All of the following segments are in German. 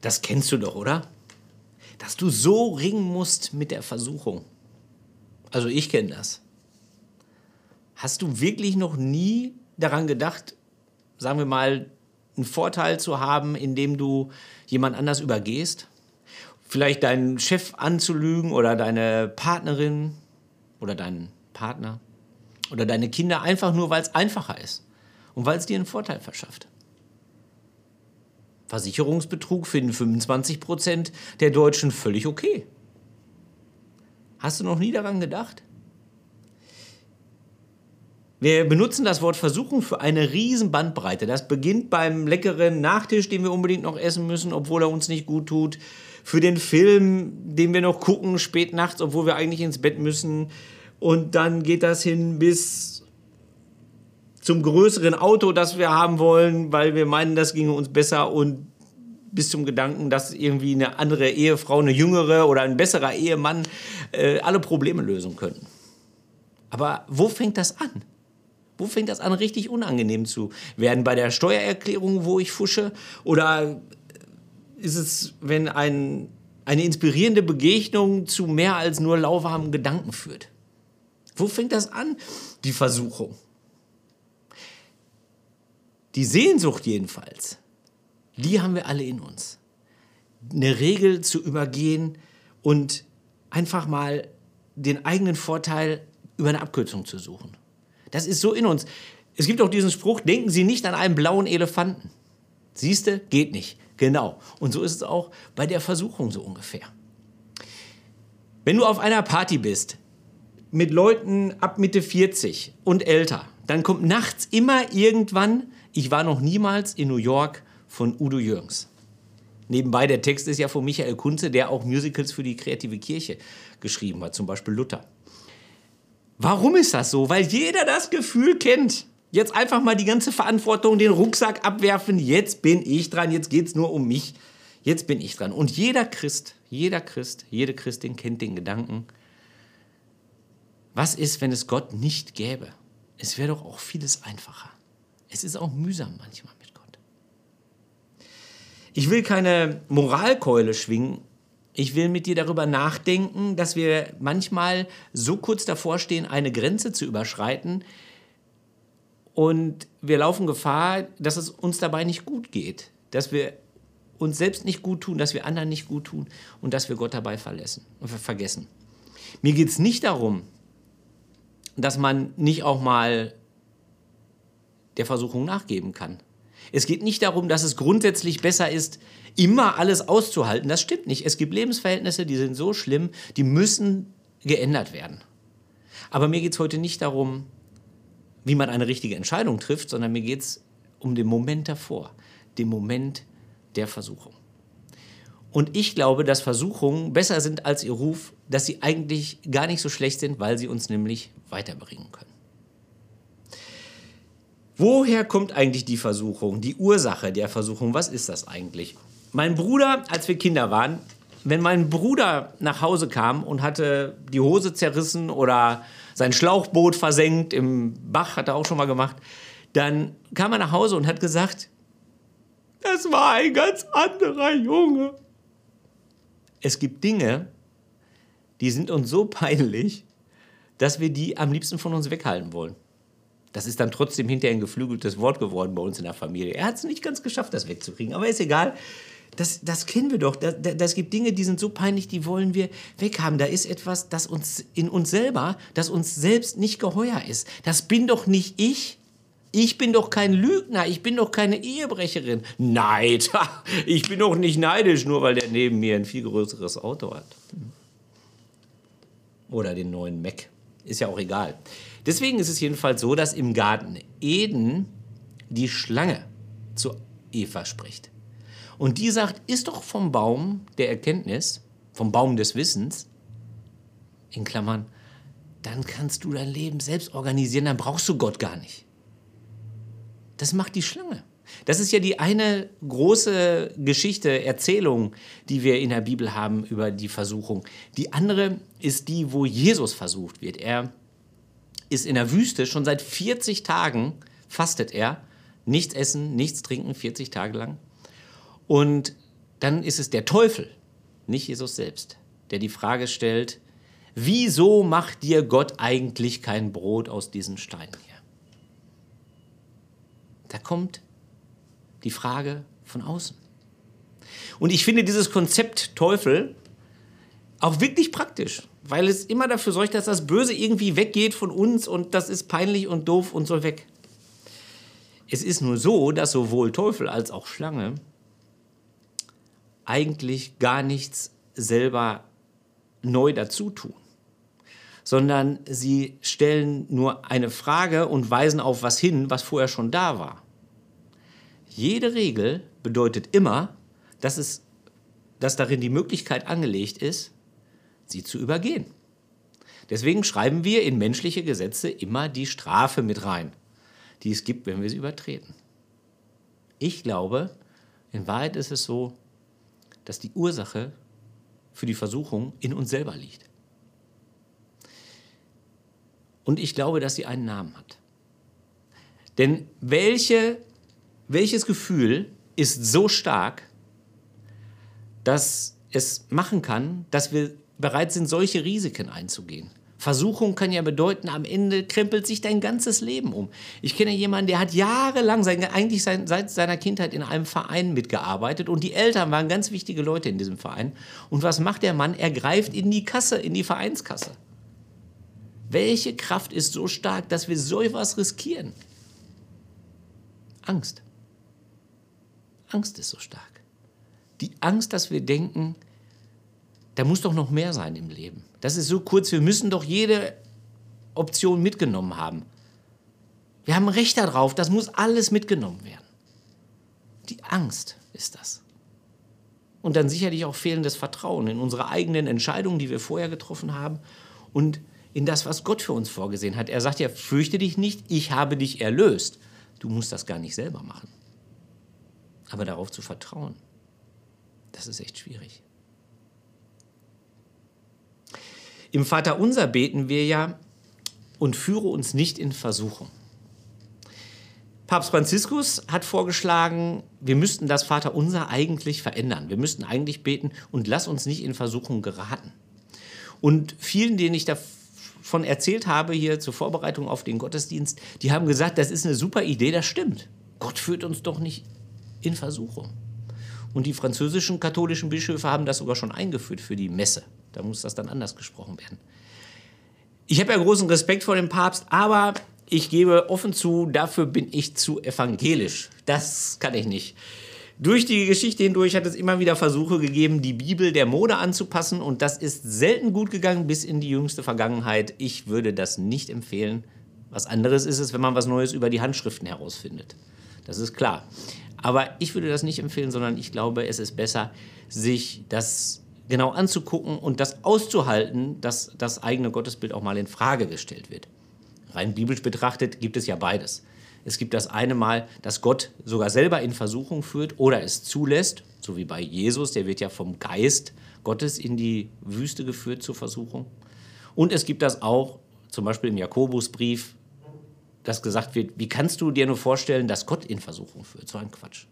Das kennst du doch, oder? Dass du so ringen musst mit der Versuchung. Also ich kenne das. Hast du wirklich noch nie daran gedacht, sagen wir mal, einen Vorteil zu haben, indem du jemand anders übergehst? Vielleicht deinen Chef anzulügen oder deine Partnerin oder deinen Partner oder deine Kinder einfach nur, weil es einfacher ist und weil es dir einen Vorteil verschafft. Versicherungsbetrug finden 25 Prozent der Deutschen völlig okay. Hast du noch nie daran gedacht? Wir benutzen das Wort Versuchung für eine riesen Bandbreite. Das beginnt beim leckeren Nachtisch, den wir unbedingt noch essen müssen, obwohl er uns nicht gut tut. Für den Film, den wir noch gucken, spät nachts, obwohl wir eigentlich ins Bett müssen. Und dann geht das hin bis zum größeren Auto, das wir haben wollen, weil wir meinen, das ginge uns besser. Und bis zum Gedanken, dass irgendwie eine andere Ehefrau, eine jüngere oder ein besserer Ehemann äh, alle Probleme lösen könnten. Aber wo fängt das an? Wo fängt das an, richtig unangenehm zu werden? Bei der Steuererklärung, wo ich fusche? Oder ist es, wenn ein, eine inspirierende Begegnung zu mehr als nur lauwarmen Gedanken führt? Wo fängt das an, die Versuchung? Die Sehnsucht jedenfalls, die haben wir alle in uns. Eine Regel zu übergehen und einfach mal den eigenen Vorteil über eine Abkürzung zu suchen. Das ist so in uns. Es gibt auch diesen Spruch, denken Sie nicht an einen blauen Elefanten. Siehste, geht nicht. Genau. Und so ist es auch bei der Versuchung so ungefähr. Wenn du auf einer Party bist, mit Leuten ab Mitte 40 und älter, dann kommt nachts immer irgendwann, ich war noch niemals in New York von Udo Jürgens. Nebenbei, der Text ist ja von Michael Kunze, der auch Musicals für die kreative Kirche geschrieben hat, zum Beispiel Luther. Warum ist das so? Weil jeder das Gefühl kennt. Jetzt einfach mal die ganze Verantwortung, den Rucksack abwerfen. Jetzt bin ich dran. Jetzt geht es nur um mich. Jetzt bin ich dran. Und jeder Christ, jeder Christ, jede Christin kennt den Gedanken. Was ist, wenn es Gott nicht gäbe? Es wäre doch auch vieles einfacher. Es ist auch mühsam manchmal mit Gott. Ich will keine Moralkeule schwingen, ich will mit dir darüber nachdenken, dass wir manchmal so kurz davor stehen, eine Grenze zu überschreiten und wir laufen Gefahr, dass es uns dabei nicht gut geht, dass wir uns selbst nicht gut tun, dass wir anderen nicht gut tun und dass wir Gott dabei verlassen, vergessen. Mir geht es nicht darum, dass man nicht auch mal der Versuchung nachgeben kann. Es geht nicht darum, dass es grundsätzlich besser ist, immer alles auszuhalten. Das stimmt nicht. Es gibt Lebensverhältnisse, die sind so schlimm, die müssen geändert werden. Aber mir geht es heute nicht darum, wie man eine richtige Entscheidung trifft, sondern mir geht es um den Moment davor, den Moment der Versuchung. Und ich glaube, dass Versuchungen besser sind als ihr Ruf, dass sie eigentlich gar nicht so schlecht sind, weil sie uns nämlich weiterbringen können. Woher kommt eigentlich die Versuchung, die Ursache der Versuchung? Was ist das eigentlich? Mein Bruder, als wir Kinder waren, wenn mein Bruder nach Hause kam und hatte die Hose zerrissen oder sein Schlauchboot versenkt im Bach, hat er auch schon mal gemacht, dann kam er nach Hause und hat gesagt, das war ein ganz anderer Junge. Es gibt Dinge, die sind uns so peinlich, dass wir die am liebsten von uns weghalten wollen. Das ist dann trotzdem hinterher ein geflügeltes Wort geworden bei uns in der Familie. Er hat es nicht ganz geschafft, das wegzukriegen, aber ist egal. Das, das kennen wir doch. Das, das gibt Dinge, die sind so peinlich, die wollen wir weghaben. Da ist etwas, das uns in uns selber, das uns selbst nicht geheuer ist. Das bin doch nicht ich. Ich bin doch kein Lügner, ich bin doch keine Ehebrecherin. Neid, ich bin doch nicht neidisch, nur weil der neben mir ein viel größeres Auto hat. Oder den neuen Mac. Ist ja auch egal. Deswegen ist es jedenfalls so, dass im Garten Eden die Schlange zu Eva spricht. Und die sagt, ist doch vom Baum der Erkenntnis, vom Baum des Wissens, in Klammern, dann kannst du dein Leben selbst organisieren, dann brauchst du Gott gar nicht. Das macht die Schlange. Das ist ja die eine große Geschichte, Erzählung, die wir in der Bibel haben über die Versuchung. Die andere ist die, wo Jesus versucht wird. Er ist in der Wüste, schon seit 40 Tagen fastet er. Nichts essen, nichts trinken, 40 Tage lang. Und dann ist es der Teufel, nicht Jesus selbst, der die Frage stellt, wieso macht dir Gott eigentlich kein Brot aus diesen Steinen hier? Da kommt die Frage von außen. Und ich finde dieses Konzept Teufel auch wirklich praktisch, weil es immer dafür sorgt, dass das Böse irgendwie weggeht von uns und das ist peinlich und doof und soll weg. Es ist nur so, dass sowohl Teufel als auch Schlange eigentlich gar nichts selber neu dazu tun, sondern sie stellen nur eine Frage und weisen auf was hin, was vorher schon da war. Jede Regel bedeutet immer, dass, es, dass darin die Möglichkeit angelegt ist, sie zu übergehen. Deswegen schreiben wir in menschliche Gesetze immer die Strafe mit rein, die es gibt, wenn wir sie übertreten. Ich glaube, in Wahrheit ist es so, dass die Ursache für die Versuchung in uns selber liegt. Und ich glaube, dass sie einen Namen hat. Denn welche, welches Gefühl ist so stark, dass es machen kann, dass wir bereit sind, solche Risiken einzugehen? Versuchung kann ja bedeuten, am Ende krempelt sich dein ganzes Leben um. Ich kenne jemanden, der hat jahrelang, sein, eigentlich sein, seit seiner Kindheit in einem Verein mitgearbeitet und die Eltern waren ganz wichtige Leute in diesem Verein. Und was macht der Mann? Er greift in die Kasse, in die Vereinskasse. Welche Kraft ist so stark, dass wir so etwas riskieren? Angst. Angst ist so stark. Die Angst, dass wir denken, da muss doch noch mehr sein im Leben. Das ist so kurz, wir müssen doch jede Option mitgenommen haben. Wir haben Recht darauf, das muss alles mitgenommen werden. Die Angst ist das. Und dann sicherlich auch fehlendes Vertrauen in unsere eigenen Entscheidungen, die wir vorher getroffen haben und in das, was Gott für uns vorgesehen hat. Er sagt ja, fürchte dich nicht, ich habe dich erlöst. Du musst das gar nicht selber machen. Aber darauf zu vertrauen, das ist echt schwierig. Im Vater unser beten wir ja und führe uns nicht in Versuchung. Papst Franziskus hat vorgeschlagen, wir müssten das Vater unser eigentlich verändern. Wir müssten eigentlich beten und lass uns nicht in Versuchung geraten. Und vielen, denen ich davon erzählt habe, hier zur Vorbereitung auf den Gottesdienst, die haben gesagt, das ist eine super Idee, das stimmt. Gott führt uns doch nicht in Versuchung. Und die französischen katholischen Bischöfe haben das sogar schon eingeführt für die Messe. Da muss das dann anders gesprochen werden. Ich habe ja großen Respekt vor dem Papst, aber ich gebe offen zu, dafür bin ich zu evangelisch. Das kann ich nicht. Durch die Geschichte hindurch hat es immer wieder Versuche gegeben, die Bibel der Mode anzupassen und das ist selten gut gegangen bis in die jüngste Vergangenheit. Ich würde das nicht empfehlen. Was anderes ist es, wenn man was Neues über die Handschriften herausfindet. Das ist klar. Aber ich würde das nicht empfehlen, sondern ich glaube, es ist besser, sich das genau anzugucken und das auszuhalten, dass das eigene Gottesbild auch mal in Frage gestellt wird. Rein biblisch betrachtet gibt es ja beides. Es gibt das eine Mal, dass Gott sogar selber in Versuchung führt oder es zulässt, so wie bei Jesus, der wird ja vom Geist Gottes in die Wüste geführt zur Versuchung. Und es gibt das auch, zum Beispiel im Jakobusbrief, dass gesagt wird, wie kannst du dir nur vorstellen, dass Gott in Versuchung führt? So ein Quatsch.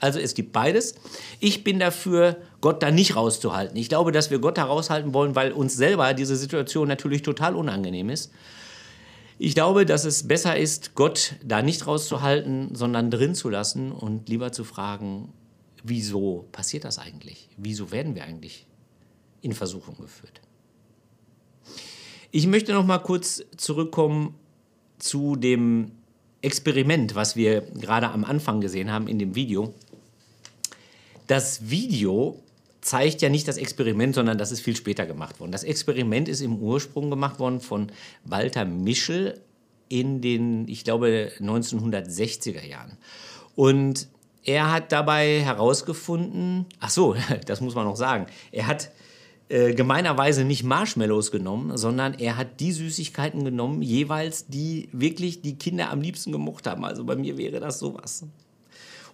Also es gibt beides. Ich bin dafür, Gott da nicht rauszuhalten. Ich glaube, dass wir Gott da raushalten wollen, weil uns selber diese Situation natürlich total unangenehm ist. Ich glaube, dass es besser ist, Gott da nicht rauszuhalten, sondern drin zu lassen und lieber zu fragen, wieso passiert das eigentlich? Wieso werden wir eigentlich in Versuchung geführt? Ich möchte noch mal kurz zurückkommen zu dem Experiment, was wir gerade am Anfang gesehen haben in dem Video das Video zeigt ja nicht das Experiment, sondern das ist viel später gemacht worden. Das Experiment ist im Ursprung gemacht worden von Walter Mischel in den, ich glaube, 1960er Jahren. Und er hat dabei herausgefunden, ach so, das muss man noch sagen, er hat äh, gemeinerweise nicht Marshmallows genommen, sondern er hat die Süßigkeiten genommen, jeweils die wirklich die Kinder am liebsten gemocht haben. Also bei mir wäre das sowas.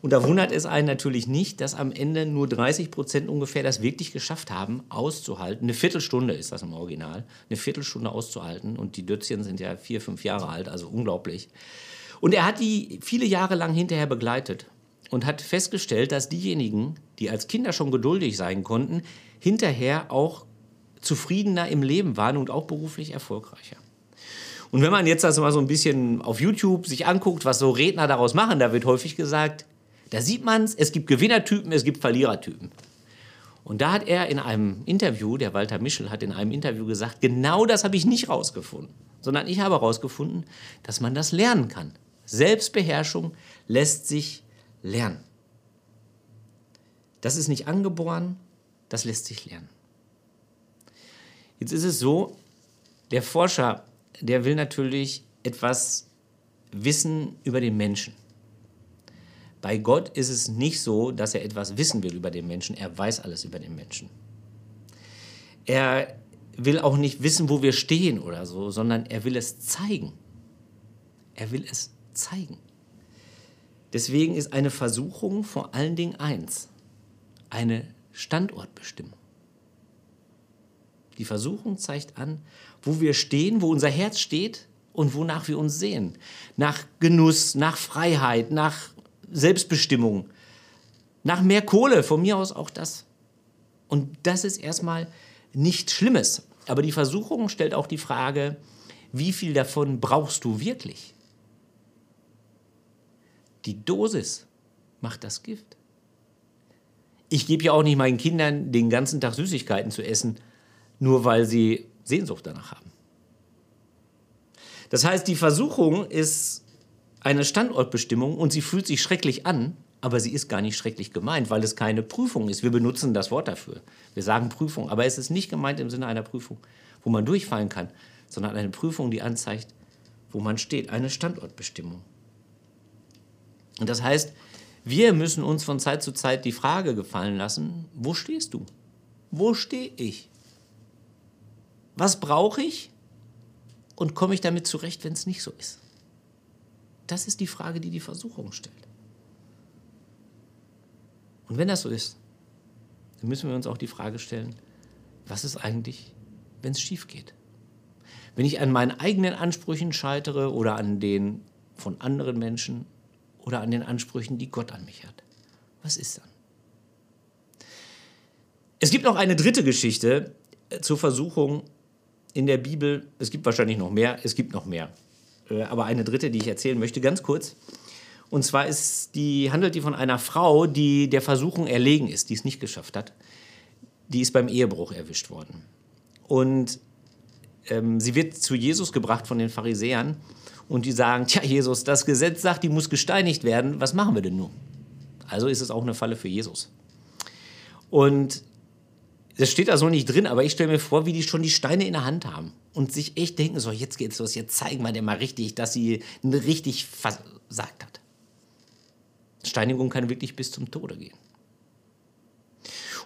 Und da wundert es einen natürlich nicht, dass am Ende nur 30 Prozent ungefähr das wirklich geschafft haben, auszuhalten. Eine Viertelstunde ist das im Original. Eine Viertelstunde auszuhalten. Und die Dötzchen sind ja vier, fünf Jahre alt, also unglaublich. Und er hat die viele Jahre lang hinterher begleitet. und hat festgestellt, dass diejenigen, die als Kinder schon geduldig sein konnten, hinterher auch zufriedener im Leben waren und auch beruflich erfolgreicher. Und wenn man jetzt das mal so ein bisschen auf YouTube sich anguckt, was so Redner daraus machen, da wird häufig gesagt, da sieht man es, es gibt Gewinnertypen, es gibt Verlierertypen. Und da hat er in einem Interview, der Walter Mischel hat in einem Interview gesagt, genau das habe ich nicht rausgefunden, sondern ich habe herausgefunden, dass man das lernen kann. Selbstbeherrschung lässt sich lernen. Das ist nicht angeboren, das lässt sich lernen. Jetzt ist es so, der Forscher, der will natürlich etwas wissen über den Menschen. Bei Gott ist es nicht so, dass er etwas wissen will über den Menschen. Er weiß alles über den Menschen. Er will auch nicht wissen, wo wir stehen oder so, sondern er will es zeigen. Er will es zeigen. Deswegen ist eine Versuchung vor allen Dingen eins, eine Standortbestimmung. Die Versuchung zeigt an, wo wir stehen, wo unser Herz steht und wonach wir uns sehen. Nach Genuss, nach Freiheit, nach Selbstbestimmung, nach mehr Kohle, von mir aus auch das. Und das ist erstmal nichts Schlimmes. Aber die Versuchung stellt auch die Frage, wie viel davon brauchst du wirklich? Die Dosis macht das Gift. Ich gebe ja auch nicht meinen Kindern den ganzen Tag Süßigkeiten zu essen, nur weil sie Sehnsucht danach haben. Das heißt, die Versuchung ist eine Standortbestimmung und sie fühlt sich schrecklich an, aber sie ist gar nicht schrecklich gemeint, weil es keine Prüfung ist. Wir benutzen das Wort dafür. Wir sagen Prüfung, aber es ist nicht gemeint im Sinne einer Prüfung, wo man durchfallen kann, sondern eine Prüfung, die anzeigt, wo man steht, eine Standortbestimmung. Und das heißt, wir müssen uns von Zeit zu Zeit die Frage gefallen lassen, wo stehst du? Wo stehe ich? Was brauche ich? Und komme ich damit zurecht, wenn es nicht so ist? Das ist die Frage, die die Versuchung stellt. Und wenn das so ist, dann müssen wir uns auch die Frage stellen, was ist eigentlich, wenn es schief geht? Wenn ich an meinen eigenen Ansprüchen scheitere oder an den von anderen Menschen oder an den Ansprüchen, die Gott an mich hat, was ist dann? Es gibt noch eine dritte Geschichte zur Versuchung in der Bibel. Es gibt wahrscheinlich noch mehr, es gibt noch mehr. Äh, aber eine dritte, die ich erzählen möchte, ganz kurz. Und zwar ist die, handelt die von einer Frau, die der Versuchung erlegen ist, die es nicht geschafft hat. Die ist beim Ehebruch erwischt worden. Und ähm, sie wird zu Jesus gebracht von den Pharisäern. Und die sagen, tja, Jesus, das Gesetz sagt, die muss gesteinigt werden. Was machen wir denn nun? Also ist es auch eine Falle für Jesus. Und das steht da so nicht drin, aber ich stelle mir vor, wie die schon die Steine in der Hand haben und sich echt denken, so jetzt geht's los, jetzt zeigen wir dir mal richtig, dass sie richtig versagt hat. Steinigung kann wirklich bis zum Tode gehen.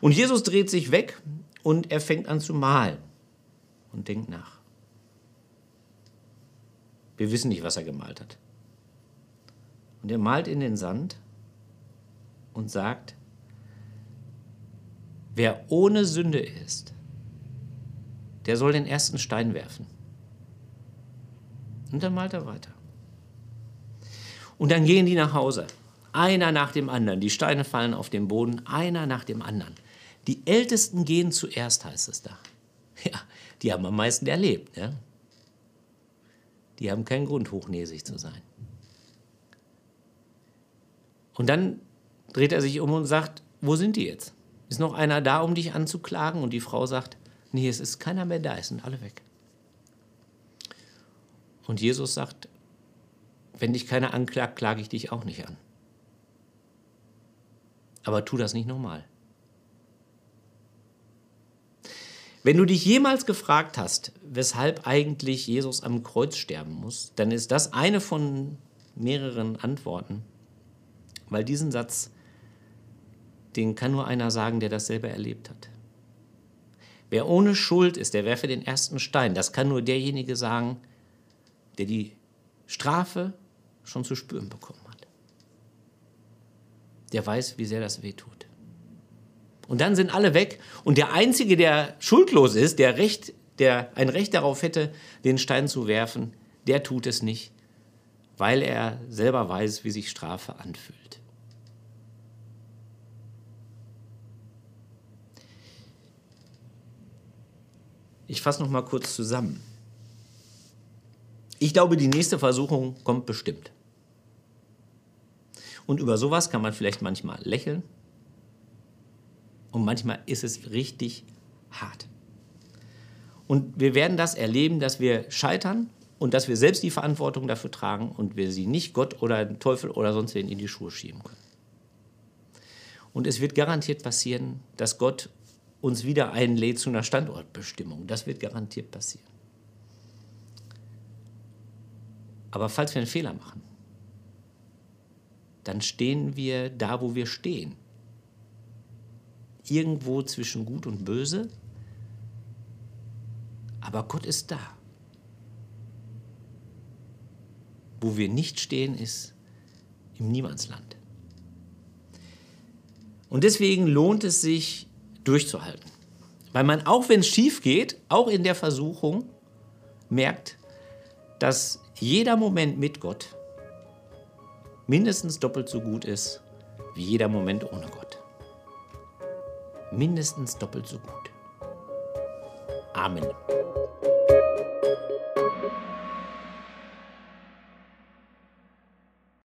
Und Jesus dreht sich weg und er fängt an zu malen und denkt nach. Wir wissen nicht, was er gemalt hat. Und er malt in den Sand und sagt, Wer ohne Sünde ist, der soll den ersten Stein werfen. Und dann malt er weiter. Und dann gehen die nach Hause. Einer nach dem anderen. Die Steine fallen auf den Boden, einer nach dem anderen. Die Ältesten gehen zuerst, heißt es da. Ja, die haben am meisten erlebt. Ja? Die haben keinen Grund, hochnäsig zu sein. Und dann dreht er sich um und sagt, wo sind die jetzt? Ist noch einer da, um dich anzuklagen? Und die Frau sagt, nee, es ist keiner mehr da, es sind alle weg. Und Jesus sagt, wenn dich keiner anklagt, klage ich dich auch nicht an. Aber tu das nicht nochmal. Wenn du dich jemals gefragt hast, weshalb eigentlich Jesus am Kreuz sterben muss, dann ist das eine von mehreren Antworten, weil diesen Satz den kann nur einer sagen, der das selber erlebt hat. Wer ohne Schuld ist, der werfe den ersten Stein. Das kann nur derjenige sagen, der die Strafe schon zu spüren bekommen hat. Der weiß, wie sehr das wehtut. Und dann sind alle weg und der Einzige, der schuldlos ist, der, Recht, der ein Recht darauf hätte, den Stein zu werfen, der tut es nicht, weil er selber weiß, wie sich Strafe anfühlt. Ich fasse noch mal kurz zusammen. Ich glaube, die nächste Versuchung kommt bestimmt. Und über sowas kann man vielleicht manchmal lächeln. Und manchmal ist es richtig hart. Und wir werden das erleben, dass wir scheitern und dass wir selbst die Verantwortung dafür tragen und wir sie nicht Gott oder den Teufel oder sonst wen in die Schuhe schieben können. Und es wird garantiert passieren, dass Gott uns wieder einlädt zu einer Standortbestimmung. Das wird garantiert passieren. Aber falls wir einen Fehler machen, dann stehen wir da, wo wir stehen. Irgendwo zwischen Gut und Böse. Aber Gott ist da. Wo wir nicht stehen, ist im Niemandsland. Und deswegen lohnt es sich, durchzuhalten. Weil man, auch wenn es schief geht, auch in der Versuchung, merkt, dass jeder Moment mit Gott mindestens doppelt so gut ist wie jeder Moment ohne Gott. Mindestens doppelt so gut. Amen.